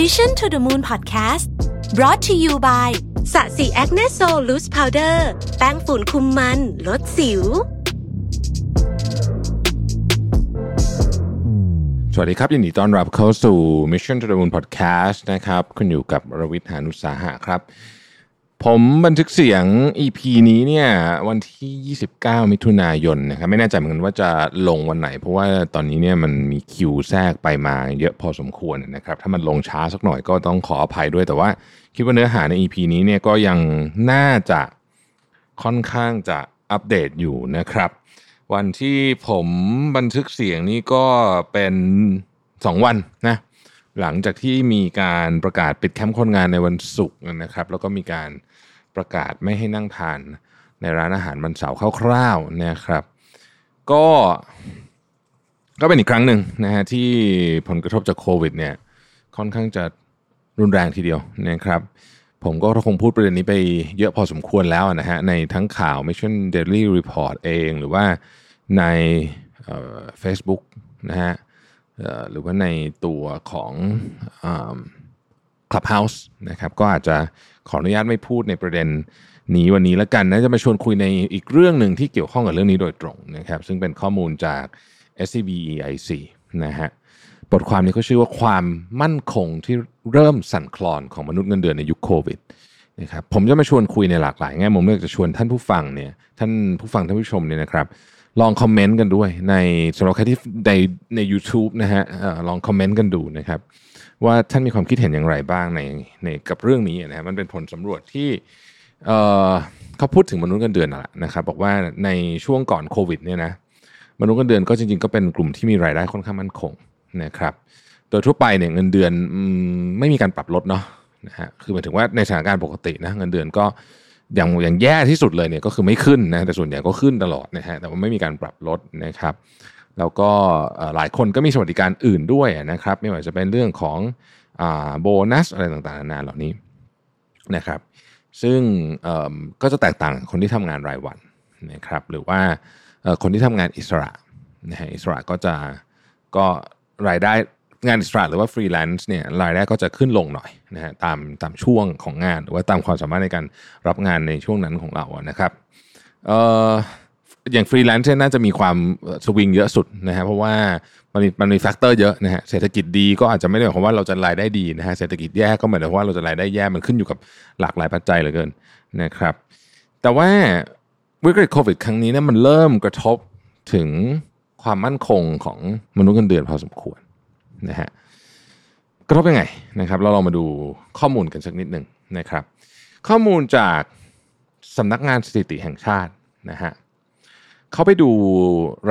Mission to the Moon Podcast brought to you by sasi Acne Sol Loose Powder แป้งฝุ่นคุมมัน ลดสิว สวัสดีครับ ยินดีต้อนรับเข้าสู่ Mission to the Moon Podcast นะครับ คุณอยู่กับรวิศ หาญอุตสาหะครับ ผมบันทึกเสียง EP นี้เนี่ยวันที่ 29 มิถุนายนนะครับไม่แน่ใจเหมือนกันว่าจะลงวันไหน เพราะว่าตอนนี้เนี่ยมันมีคิวแทรกไปมาเยอะพอสมควรนะครับถ้ามันลงช้าสักหน่อยก็ต้องขออภัยด้วยแต่ว่าคิดว่าเนื้อหาใน EP นี้เนี่ยก็ยังน่าจะค่อนข้างจะอัปเดตอยู่นะครับ วันที่ผมบันทึกเสียงนี้ก็เป็น 2 วันนะหลังจากที่มีการประกาศปิดแคมป์คนงานในวันศุกร์นะครับ แล้วก็มีการ ประกาศไม่ให้นั่งทานในร้านอาหารวันเสาร์คร่าวๆนะครับ ก็ก็เป็นอีกครั้งหนึ่งนะฮะที่ผลกระทบจากโควิดเนี่ยค่อนข้างจะรุนแรงทีเดียวนะครับ ผมก็คงพูดประเด็นนี้ไปเยอะพอสมควรแล้วนะฮะในทั้งข่าว Mission Daily Report เองหรือว่าในเอ่อ Facebook นะฮะหรือว่าในตัวของ Clubhouse นะครับก็อาจจะขออนุญาตไม่พูดในประเด็นนี้วันนี้แล้วกันนะจะมาชวนคุยในอีกเรื่องหนึ่งที่เกี่ยวข้องกับเรื่องนี้โดยตรงนะครับซึ่งเป็นข้อมูลจาก SCB EIC นะฮะบทความนี้เขาชื่อว่าความมั่นคงที่เริ่มสั่นคลอนของมนุษย์เงินเดือนในยุคโควิดนะครับผมจะมาชวนคุยในหลากหลายแง่มุมเนื่องจากจะชวนท่านผู้ฟังเนี่ยท่านผู้ฟังท่านผู้ชมเนี่ยนะครับลองคอมเมนต์กันด้วยในสำหรับใครที่ในใน u t u b e นะฮะลองคอมเมนต์กันดูนะครับ ว่าท่านมีความคิดเห็นอย่างไรบ้างในในกับเรื่องนี้นะฮะมันเป็นผลสำรวจที่เออเขาพูดถึงมนุษย์เงินเดือนน่ะนะครับบอกว่าในช่วงก่อนโควิดเนี่ยนะมนุษย์เงินเดือนก็จริงๆก็เป็นกลุ่มที่มีรายได้ค่อนข้างมั่นคงนะครับโดยทั่วไปเนี่ยเงินเดือนไม่มีการปรับลดเนาะนะฮะคือหมายถึงว่าในสถานการณ์ปกตินะเงินเดือนก็อย่างอย่างแย่ที่สุดเลยเนี่ยก็คือไม่ขึ้นนะแต่ส่วนใหญ่ก็ขึ้นตลอดนะฮะแต่ว่าไม่มีการปรับลดนะครับ แล้วก็หลายคนก็มีสวัสดิการอื่นด้วยนะครับ ไม่ว่าจะเป็นเรื่องของอโบนัสอะไรต่างๆนานาเหล่านี้นะครับ ซึ่งก็จะแตกต่างคนที่ทำงานรายวันนะครับ หรือว่าคนที่ทำงานอิสระนะฮะอิสระก็จะก็รายได้งานอิสระหรือว่าฟรีแลนซ์เนี่ยรายได้ก็จะขึ้นลงหน่อยนะฮะตามตามช่วงของงาน หรือว่าตามความสามารถในการรับงานในช่วงนั้นของเรานะครับเอ่อ อย่างฟรีแลนซ์เนี่ยน่าจะมีความสวิงเยอะสุดนะฮะเพราะว่ามันมีมันมี factor เยอะนะฮะเศรษฐกิจดีก็อาจจะไม่ได้หมายความว่าเราจะรายได้ดีนะฮะเศรษฐกิจแย่ก็หมายถึงว่าเราจะรายได้แย่มันขึ้นอยู่กับหลากหลายปัจจัยเหลือเกินนะครับ แต่ว่าวิกฤตโควิด ครั้งนี้เนี่ยมันเริ่มกระทบถึงความมั่นคงของมนุษย์เงินเดือนพอสมควรนะฮะกระทบยังไงนะครับ เราลองมาดูข้อมูลกันสักนิดหนึ่งนะครับ ข้อมูลจากสำนักงานสถิติแห่งชาตินะฮะ เขาไปดู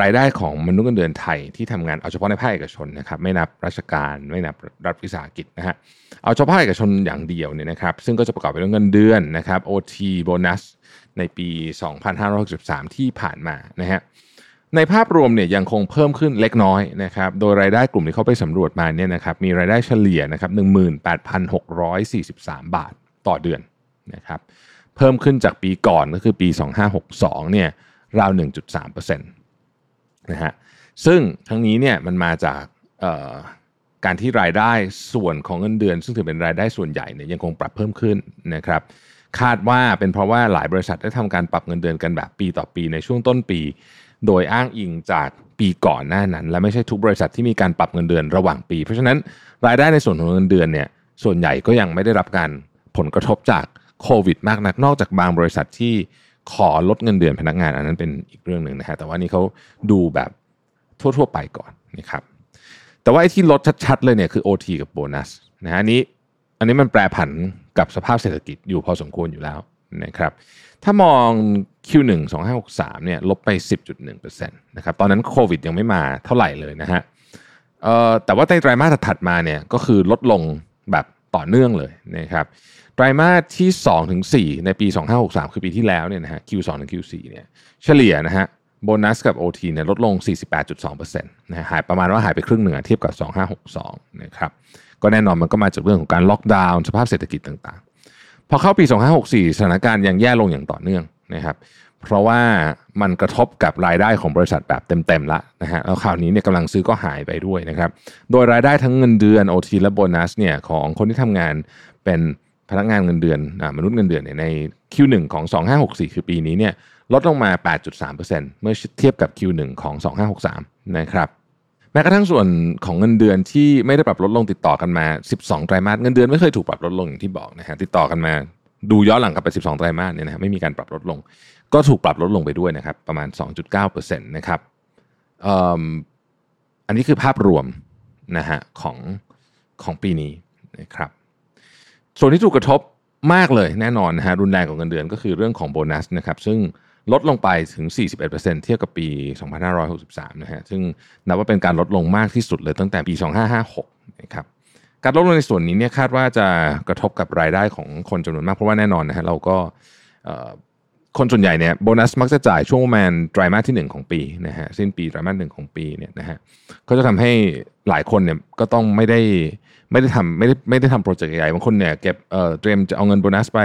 รายได้ของมนุษย์เงินเดือนไทยที่ทำงานเอาเฉพาะในภาคเอกชนนะครับไม่นับราชการไม่นับรัฐวิสาหกิจนะฮะเอาเฉพาะภาคเอกชนอย่างเดียวเนี่ยนะครับซึ่งก็จะประกอบไปด้วยเงินเดือนนะครับ OT โบนัสในปี 2563 ที่ผ่านมานะฮะในภาพรวมเนี่ยยังคงเพิ่มขึ้นเล็กน้อยนะครับ โดยรายได้กลุ่มที่เขาไปสำรวจมาเนี่ยนะครับมีรายได้เฉลี่ยนะครับ18,643 บาทต่อเดือนนะครับเพิ่มขึ้นจากปีก่อนก็คือปี 2562เนี่ย ราว 1.3%นะฮะซึ่งทั้งนี้เนี่ยมันมาจากการที่รายได้ส่วนของเงินเดือน ซึ่งถือเป็นรายได้ส่วนใหญ่เนี่ยยังคงปรับเพิ่มขึ้นนะครับคาดว่าเป็นเพราะว่าหลายบริษัทได้ทำการปรับเงินเดือนกันแบบปีต่อปีในช่วงต้นปี โดยอ้างอิงจากปีก่อนหน้านั้น และไม่ใช่ทุกบริษัทที่มีการปรับเงินเดือนระหว่างปี เพราะฉะนั้นรายได้ในส่วนของเงินเดือนเนี่ยส่วนใหญ่ก็ยังไม่ได้รับการผลกระทบจากโควิดมากนักนอกจากบางบริษัทที่ ขอลดเงินเดือนพนักงาน อันนั้นเป็นอีกเรื่องหนึ่งนะฮะแต่ว่านี่เขาดูแบบทั่วๆไปก่อนนะครับแต่ว่าไอ้ที่ลดชัดๆเลยเนี่ยคือ OT กับโบนัสนะฮะอันนี้อันนี้มันแปรผันกับสภาพเศรษฐกิจอยู่พอสมควรอยู่แล้วนะครับถ้ามอง Q1 2563เนี่ยลบไป 10.1%นะครับตอนนั้นโควิดยังไม่มาเท่าไหร่เลยนะฮะแต่ว่าในไตรมาสถัดมาเนี่ยก็คือลดลง ต่อเนื่องเลยนะครับไตรมาสที่2ถึง4ในปี 2563 คือปีที่แล้วเนี่ยนะฮะ Q2 ถึง Q4 เนี่ยเฉลี่ยนะฮะโบนัสกับ OT เนี่ยลดลง 48.2%นะฮะหายประมาณว่าหายไปครึ่งหนึ่งเทียบกับ 2562 นะครับก็แน่นอนมันก็มาจากเรื่องของการล็อกดาวน์สภาพเศรษฐกิจต่างๆ พอเข้าปี 2564 สถานการณ์ยังแย่ลงอย่างต่อเนื่องนะครับ เพราะว่ามันกระทบกับรายได้ของบริษัทแบบเต็มๆละนะฮะแล้วคราวนี้เนี่ยกำลังซื้อก็หายไปด้วยนะครับ โดยรายได้ทั้งเงินเดือน OT และโบนัสเนี่ยของคนที่ทำงานเป็นพนักงานเงินเดือนอมนุษย์เงินเดือนเนี่ยใน Q1 ของ 2564 คือปีนี้เนี่ยลดลงมา 8.3%เมื่อเทียบกับ Q1 ของ 2563 นะครับแม้กระทั่งส่วนของเงินเดือนที่ไม่ได้ปรับลดลงติดต่อกันมา 12 ไตรมาสเงินเดือนไม่เคยถูกปรับลดลงอย่างที่บอกนะฮะติดต่อกันมาดูย้อนหลังกลับไป 12 ไตรมาสเนี่ยนะไม่มีการปรับลดลง ก็ถูกปรับลดลงไปด้วยนะครับ ประมาณ 2.9%นะครับอันนี้คือภาพรวมนะฮะของของปีนี้นะครับ ส่วนที่ถูกกระทบมากเลยแน่นอนนะฮะรุนแรงกว่าเงินเดือนก็คือเรื่องของโบนัสนะครับ ซึ่งลดลงไปถึง 41%เทียบกับปี 2563 นะฮะ ซึ่งนับว่าเป็นการลดลงมากที่สุดเลยตั้งแต่ปี 2556 นะครับ การลดลงในส่วนนี้เนี่ยคาดว่าจะกระทบกับรายได้ของคนจำนวนมาก เพราะว่าแน่นอนนะฮะเราก็ คนส่วนใหญ่เนี่ยโบนัสมักจะจ่ายช่วงประมาณไตรมาสที่ 1 ของปีนะฮะสิ้นปีไตรมาสหนึ่งของปีเนี่ยนะฮะก็จะทำให้หลายคนเนี่ยก็ต้องไม่ได้ไม่ได้ทำไม่ได้ไม่ได้ทำโปรเจกต์ใหญ่บางคนเนี่ยเก็บเอ่อเตรียมจะเอาเงินโบนัสไป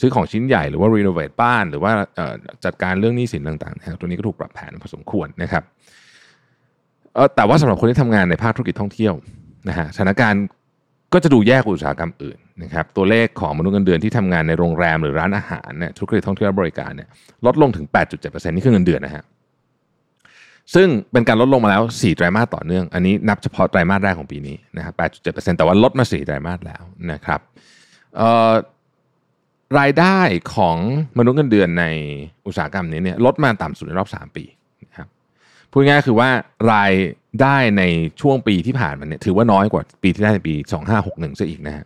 ซื้อของชิ้นใหญ่หรือว่ารีโนเวทบ้านหรือว่าเอ่อจัดการเรื่องหนี้สินต่างๆนะฮะตัวนี้ก็ถูกปรับแผนพอสมควรนะครับเออแต่ว่าสำหรับคนที่ทำงานในภาคธุรกิจท่องเที่ยวนะฮะสถานการณ์ ก็จะดูแย่กว่าอุตสาหกรรมอื่นนะครับตัวเลขของมนุษย์เงินเดือนที่ทำงานในโรงแรมหรือร้านอาหารเนี่ยธุรกิจท่องเที่ยวบริการเนี่ยลดลงถึง 8.7%นี่คือเงินเดือนนะฮะซึ่งเป็นการลดลงมาแล้ว 4 ไตรมาสต่อเนื่อง อันนี้นับเฉพาะไตรมาสแรกของปีนี้นะครับ8.7%แต่ว่าลดมา 4 ไตรมาสแล้วนะครับรายได้ของมนุษย์เงินเดือนในอุตสาหกรรมนี้เนี่ยลดมาต่ำสุดในรอบ 3 ปีนะครับพูดง่ายคือว่าราย ได้ในช่วงปีที่ผ่านมาเนี่ยถือว่าน้อยกว่าปีที่ได้ในปี 2561ซะอีกนะฮะ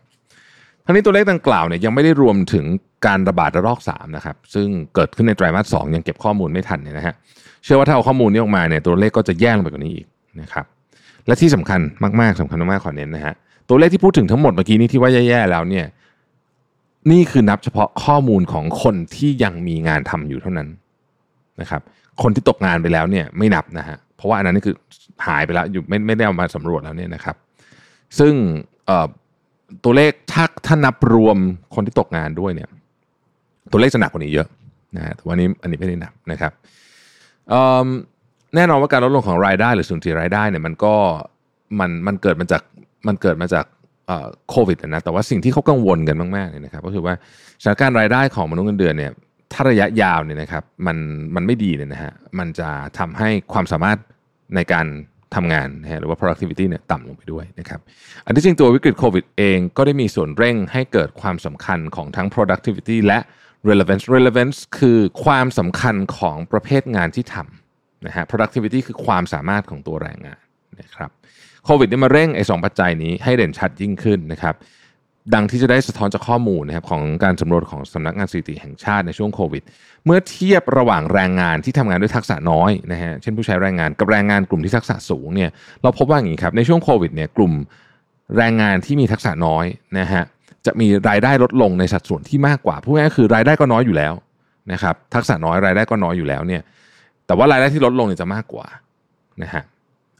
ทั้งนี้ตัวเลขดังกล่าวเนี่ยยังไม่ได้รวมถึงการระบาดระลอก3นะครับซึ่งเกิดขึ้นในไตรมาส2ยังเก็บข้อมูลไม่ทันเนี่ยนะฮะเชื่อว่าถ้าเอาข้อมูลนี้ออกมาเนี่ยตัวเลขก็จะแย่ลงไปกว่านี้อีกนะครับและที่สำคัญมาก ๆสำคัญมากๆขอเน้นนะฮะตัวเลขที่พูดถึงทั้งหมดเมื่อกี้นี้ที่ว่าแย่ๆแล้วเนี่ยนี่คือนับเฉพาะข้อมูลของคนที่ยังมีงานทำอยู่เท่านั้นนะครับ คนที่ตกงานไปแล้วเนี่ยไม่นับนะฮะ เพราะว่าอันนั้นนี่คือหายไปแล้วอยู่ไม่ไม่ได้เอามาสำรวจแล้วเนี่ยนะครับ ซึ่งตัวเลขถ้าถ้านับรวมคนที่ตกงานด้วยเนี่ย ตัวเลขจะหนักกว่านี้เยอะนะแต่วันนี้อันนี้ไม่ได้นับนะครับแน่นอนว่าการลดลงของรายได้หรือสูญเสียรายได้เนี่ยมันก็มันมันเกิดมาจากมันเกิดมาจากโควิดนะแต่ว่าสิ่งที่เขากังวลกันมากๆเนี่ยนะครับก็คือว่าสถานการณ์รายได้ของมนุษย์เงินเดือนเนี่ย ถ้าระยะยาวเนี่ยนะครับมันมันไม่ดีเนี่ยนะฮะมันจะทำให้ความสามารถในการทำงานนะฮะหรือว่า productivity เนี่ยต่ำลงไปด้วยนะครับ อันที่จริงตัววิกฤตโควิดเองก็ได้มีส่วนเร่งให้เกิดความสำคัญของทั้ง productivity และ relevance relevance คือความสำคัญของประเภทงานที่ทำนะฮะ productivity คือความสามารถของตัวแรงงานนะครับโควิดนี่มาเร่งไอ้สองปัจจัยนี้ให้เด่นชัดยิ่งขึ้นนะครับ ดังที่จะได้สะท้อนจากข้อมูลนะครับของการสำรวจของสำนักงานสถิติแห่งชาติในช่วงโควิด เมื่อเทียบระหว่างแรงงานที่ทำงานด้วยทักษะน้อยนะฮะเช่นผู้ใช้แรงงานกับแรงงานกลุ่มที่ทักษะสูงเนี่ยเราพบว่าอย่างนี้ครับในช่วงโควิดเนี่ยกลุ่มแรงงานที่มีทักษะน้อยนะฮะจะมีรายได้ลดลงในสัดส่วนที่มากกว่าพูดง่ายๆคือรายได้ก็น้อยอยู่แล้วนะครับทักษะน้อยรายได้ก็น้อยอยู่แล้วเนี่ยแต่ว่ารายได้ที่ลดลงเนี่ยจะมากกว่านะฮะ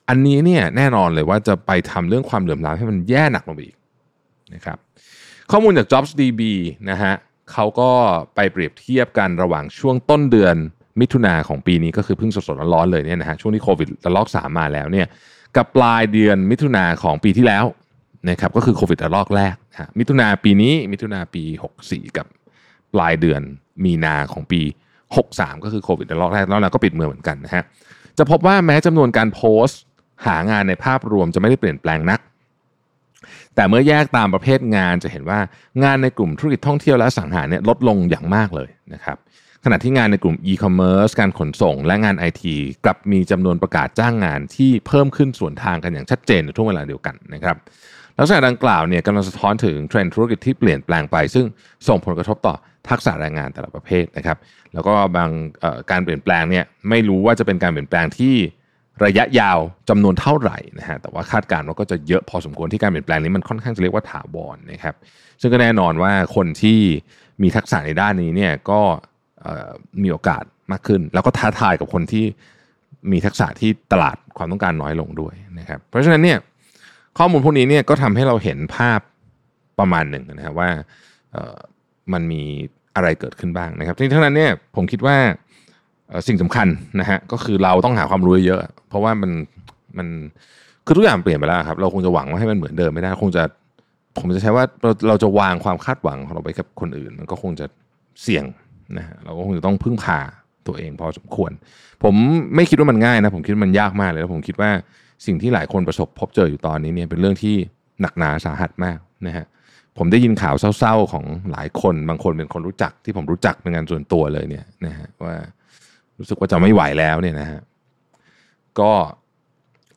อันนี้เนี่ยแน่นอนเลยว่าจะไปทำเรื่องความเหลื่อมล้ำให้มันแย่หนักลงไปอีกนะครับ ข้อมูลจาก JobsDB นะฮะเขาก็ไปเปรียบเทียบกันระหว่างช่วงต้นเดือนมิถุนาของปีนี้ก็คือเพิ่งสดๆร้อนๆเลยเนี่ยนะฮะช่วงที่โควิดระลอก3มาแล้วเนี่ยกับปลายเดือนมิถุนาของปีที่แล้วนะครับก็คือโควิดระลอกแรกฮะมิถุนาปีนี้มิถุนาปี 64 กับปลายเดือนมีนาของปี 63 ก็คือโควิดระลอกแรกแล้วเราก็ปิดเมืองเหมือนกันนะฮะจะพบว่าแม้จำนวนการโพสต์ หางานในภาพรวมจะไม่ได้เปลี่ยนแปลงนัก แต่เมื่อแยกตามประเภทงานจะเห็นว่างานในกลุ่มธุรกิจท่องเที่ยวและสังหารเนี่ยลดลงอย่างมากเลยนะครับขณะที่งานในกลุ่ม e-commerce การขนส่ง และงานไอทีกลับมีจำนวนประกาศจ้างงานที่เพิ่มขึ้นส่วนทางกันอย่างชัดเจนในช่วงเวลาเดียวกันนะครับลักษณะดังกล่าวเนี่ยกำลังสะท้อนถึงเทรนด์ธุรกิจที่เปลี่ยนแปลงไป ซึ่งส่งผลกระทบต่อทักษะแรงงานแต่ละประเภทนะครับ แล้วก็บางการเปลี่ยนแปลงเนี่ยไม่รู้ว่าจะเป็นการเปลี่ยนแปลงที่ ระยะยาวจำนวนเท่าไหร่นะฮะแต่ว่าคาดการณ์ว่าก็จะเยอะพอสมควรที่การเปลี่ยนแปลงนี้มันค่อนข้างจะเรียกว่าถาวรนะครับ ซึ่งก็แน่นอนว่าคนที่มีทักษะในด้านนี้เนี่ยก็มีโอกาสมากขึ้น แล้วก็ท้าทายกับคนที่มีทักษะที่ตลาดความต้องการน้อยลงด้วยนะครับ เพราะฉะนั้นเนี่ยข้อมูลพวกนี้เนี่ยก็ทำให้เราเห็นภาพประมาณหนึ่งนะครับว่ามันมีอะไรเกิดขึ้นบ้างนะครับทั้งนั้นเนี่ยผมคิดว่า สิ่งสำคัญนะฮะก็คือเราต้องหาความรู้เยอะ เพราะว่ามันมันคือทุกอย่างเปลี่ยนไปแล้วครับเราคงจะหวังว่าให้มันเหมือนเดิมไม่ได้คงจะ ผมจะใช้ว่าเราเราจะวางความคาดหวังของเราไปกับคนอื่น มันก็คงจะเสี่ยงนะฮะเราก็คงจะต้องพึ่งพาตัวเองพอสมควร ผมไม่คิดว่ามันง่ายนะผมคิดว่ามันยากมากเลยแล้วผมคิดว่าสิ่งที่หลายคนประสบพบเจออยู่ตอนนี้เนี่ยเป็นเรื่องที่หนักหนาสาหัสมากนะฮะผมได้ยินข่าวเศร้าๆของหลายคน บางคนเป็นคนรู้จักที่ผมรู้จักเป็นงานส่วนตัวเลยเนี่ยนะฮะว่า รู้สึกว่าจะไม่ไหวแล้วเนี่ยนะฮะก็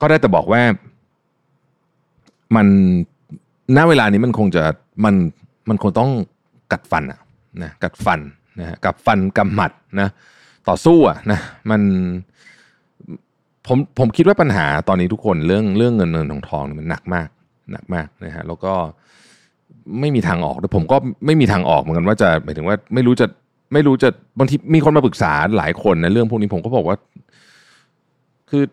ก็ได้แต่บอกว่า มันณเวลานี้มันคงจะมันมันคงต้องกัดฟันอะนะกัดฟันนะกับฟันกำหมัดนะต่อสู้อะนะมันผมผมคิดว่าปัญหาตอนนี้ทุกคนเรื่องเรื่องเงินเงินทองทองมันหนักมากหนักมากนะฮะแล้วก็ไม่มีทางออกด้วยผมก็ไม่มีทางออกเหมือนกันว่าจะหมายถึงว่าไม่รู้จะ ไม่รู้จะบางทีมีคนมาปรึกษาหลายคนนะเรื่องพวกนี้ผมก็บอกว่า คือ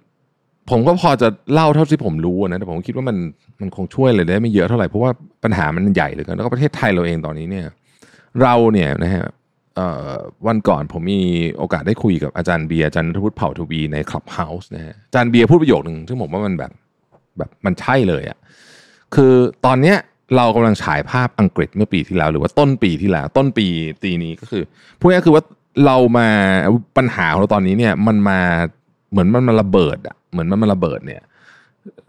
ผมก็พอจะเล่าเท่าที่ผมรู้นะแต่ผมคิดว่ามันมันคงช่วยอะไรได้ไม่เยอะเท่าไหร่เพราะว่าปัญหามันใหญ่เหลยกันแล้วก็ประเทศไทยเราเองตอนนี้เนี่ย เราเนี่ยนะฮะวันก่อนผมมีโอกาสได้คุยกับอาจารย์เบียร์อาจารย์ทวุฒิเผ่าทวีในคลับเฮาส์นะฮะอาจารย์เบียร์พูดประโยคหนึ่งซึ่งผมว่ามันแบบแบบมันใช่เลยอะ่ะคือตอนเนี้ย เรากำลังฉายภาพอังกฤษเมื่อปีที่แล้ว หรือว่าต้นปีที่แล้ว ต้นปีตีนี้ก็คือพูดง่ายคือว่าเรามาปัญหาของเราตอนนี้เนี่ย มันมาเหมือนมันมาระเบิดอะเหมือนมันมาระเบิดเนี่ย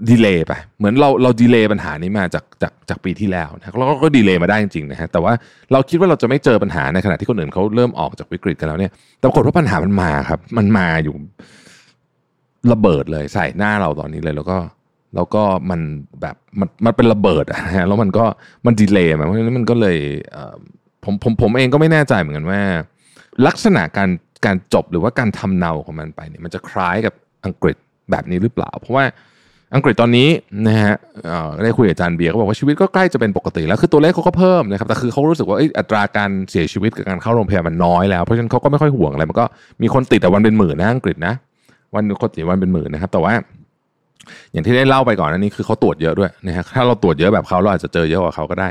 delay ไปเหมือนเราเรา delay ปัญหานี้มาจากจากจากปีที่แล้วนะเราก็ delay มาได้จริงๆนะฮะแต่ว่าเราคิดว่าเราจะไม่เจอปัญหาในขณะที่คนอื่นเขาเริ่มออกจากวิกฤตกันแล้วเนี่ยแต่ปรากฏว่าปัญหามันมาครับ มันมาอยู่ระเบิดเลยใส่หน้าเราตอนนี้เลย แล้วก็ แล้วก็มันแบบมันมันเป็นระเบิดอะฮะแล้วมันก็มัน delay มาเพราะฉะนั้นมันก็เลยผมผมผมเองก็ไม่แน่ใจเหมือนกันว่า ลักษณะการการจบหรือว่าการทุเลาของมันไปเนี่ยมันจะคล้ายกับอังกฤษแบบนี้หรือเปล่า เพราะว่าอังกฤษตอนนี้นะฮะได้คุยกับอาจารย์เบียร์เขาบอกว่าชีวิตก็ใกล้จะเป็นปกติแล้วคือตัวเลขเขาก็เพิ่มนะครับแต่คือเขารู้สึกว่าอัตราการเสียชีวิตกับการเข้าโรงพยาบาลมันน้อยแล้วเพราะฉะนั้นเขาก็ไม่ค่อยห่วงอะไรมันก็มีคนติดแต่วันเป็นหมื่นนะอังกฤษนะวันคนติดวันเป็นหมื่นนะครับแต่ว่า อย่างที่ได้เล่าไปก่อนนันนี้คือเขาตรวจเยอะด้วยนะฮะถ้าเราตรวจเยอะแบบเขาเราอาจจะเจอเยอะกว่าเขาก็ได้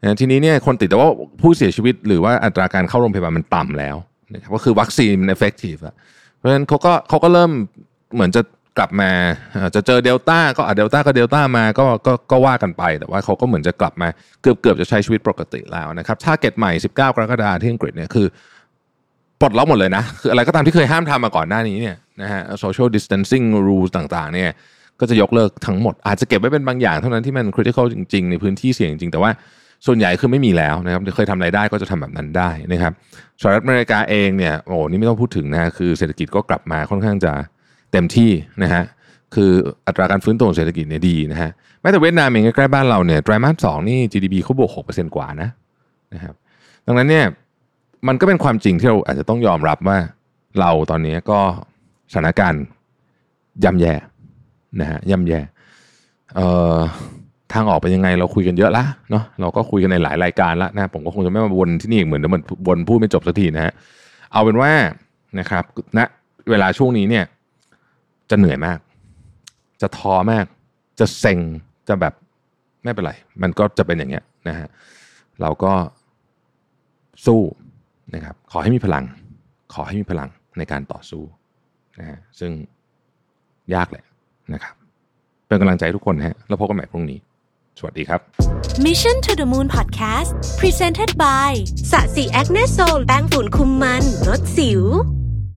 นะทีนี้เนี่ยคนติดแต่ว่าผู้เสียชีวิตหรือว่าอัตราการเข้าโรงพยาบาลมันต่ำแล้วนะครับก็คือวัคซีนมัน effective อะเพราะฉะนั้นเขาก็เขาก็เริ่มเหมือนจะกลับมาจะเจอเดลต้าก็เดลต้าก็เดลต้ามาก็ก็ก็ว่ากันไปแต่ว่าเขาก็เหมือนจะกลับมาเกือบเกือบจะใช้ชีวิตปกติแล้วนะครับ target ใหม่ 19 กรกฎาคมที่อังกฤษเนี่ยคือปลดล็อกหมดเลยนะคืออะไรก็ตามที่เคยห้ามทำมาก่อนหน้านี้เนี่ยนะฮะ social distancing rules ต่างๆเนี่ย ก็จะยกเลิกทั้งหมด อาจจะเก็บไว้เป็นบางอย่างเท่านั้นที่มัน critical จริงๆ ในพื้นที่เสี่ยงจริงแต่ว่าส่วนใหญ่คือไม่มีแล้วนะครับเคยทำอะไรได้ก็จะทำแบบนั้นได้นะครับสหรัฐอเมริกาเองเนี่ยโอ้นี่ไม่ต้องพูดถึงนะคือเศรษฐกิจก็กลับมาค่อนข้างจะเต็มที่นะฮะคืออัตราการฟื้นตัวของเศรษฐกิจเนี่ยดีนะฮะแม้แต่เวียดนามเองใกล้บ้านเราเนี่ยไตรมาสสองนี่ GDP เขาบวกหกเปอร์เซ็นต์กว่านะนะครับดังนั้นเนี่ยมันก็เป็นความจริงที่เราอาจจะต้องยอมรับว่าเราตอนนี้ก็สถานการณ์ย่ำแย่ นะฮะย่ำแย่เอ่อทางออกเป็นยังไงเราคุยกันเยอะละเนาะเราก็คุยกันในหลายรายการล้วนะผมก็คงจะไม่มาวนที่นี่อีกเหมือนเดิมมันวนพูดไม่จบสักทีนะฮะเอาเป็นว่านะครับณนะเวลาช่วงนี้เนี่ยจะเหนื่อยมาก จะท้อมาก จะเซ็งจะแบบไม่เป็นไร มันก็จะเป็นอย่างเงี้ยนะฮะเราก็สู้นะครับขอให้มีพลัง ขอให้มีพลังในการต่อสู้นะฮะซึ่งยากแหละ นะครับเป็นกำลังใจทุกคนฮะแล้วพบกันใหม่พรุ่งนี้ สวัสดีครับ Mission to the Moon Podcast Presented by สะสีแอคเนสโซลแป้งฝุ่นคุมมันลดสิว